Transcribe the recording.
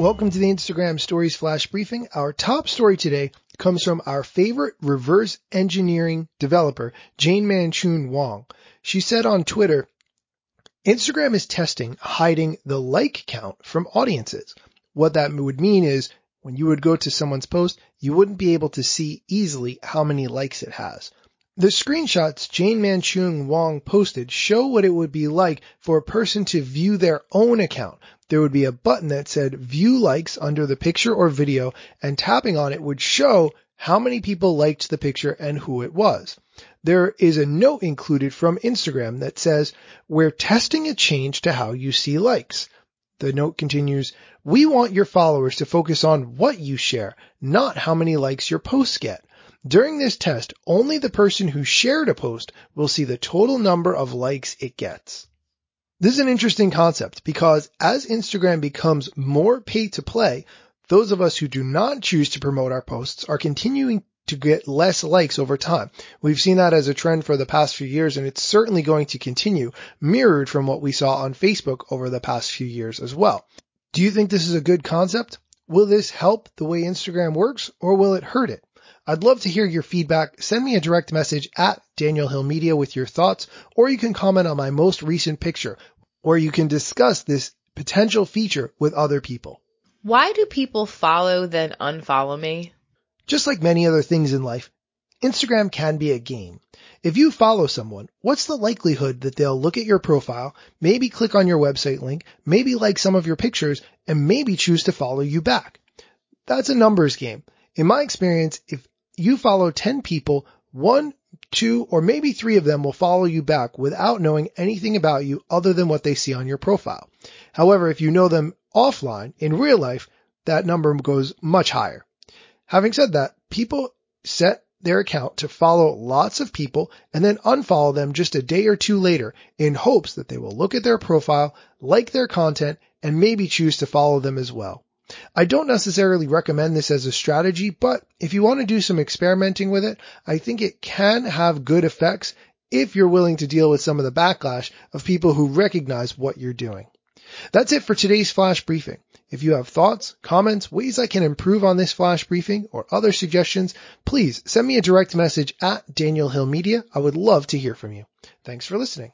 Welcome to the Instagram Stories Flash Briefing. Our top story today comes from our favorite reverse engineering developer, Jane Manchun Wong. She said on Twitter, Instagram is testing hiding the like count from audiences. What that would mean is when you would go to someone's post, you wouldn't be able to see easily how many likes it has. The screenshots Jane Manchun Wong posted show what it would be like for a person to view their own account. There would be a button that said view likes under the picture or video and tapping on it would show how many people liked the picture and who it was. There is a note included from Instagram that says, we're testing a change to how you see likes. The note continues, we want your followers to focus on what you share, not how many likes your posts get. During this test, only the person who shared a post will see the total number of likes it gets. This is an interesting concept because as Instagram becomes more pay to play, those of us who do not choose to promote our posts are continuing to get less likes over time. We've seen that as a trend for the past few years and it's certainly going to continue mirrored from what we saw on Facebook over the past few years as well. Do you think this is a good concept? Will this help the way Instagram works or will it hurt it? I'd love to hear your feedback. Send me a direct message at Daniel Hill Media with your thoughts, or you can comment on my most recent picture, or you can discuss this potential feature with other people. Why do people follow then unfollow me? Just like many other things in life, Instagram can be a game. If you follow someone, what's the likelihood that they'll look at your profile, maybe click on your website link, maybe like some of your pictures, and maybe choose to follow you back? That's a numbers game. In my experience, if you follow 10 people, one, two, or maybe three of them will follow you back without knowing anything about you other than what they see on your profile. However, if you know them offline in real life, that number goes much higher. Having said that, people set their account to follow lots of people and then unfollow them just a day or two later in hopes that they will look at their profile, like their content, and maybe choose to follow them as well. I don't necessarily recommend this as a strategy, but if you want to do some experimenting with it, I think it can have good effects if you're willing to deal with some of the backlash of people who recognize what you're doing. That's it for today's flash briefing. If you have thoughts, comments, ways I can improve on this flash briefing or other suggestions, please send me a direct message at Daniel Hill Media. I would love to hear from you. Thanks for listening.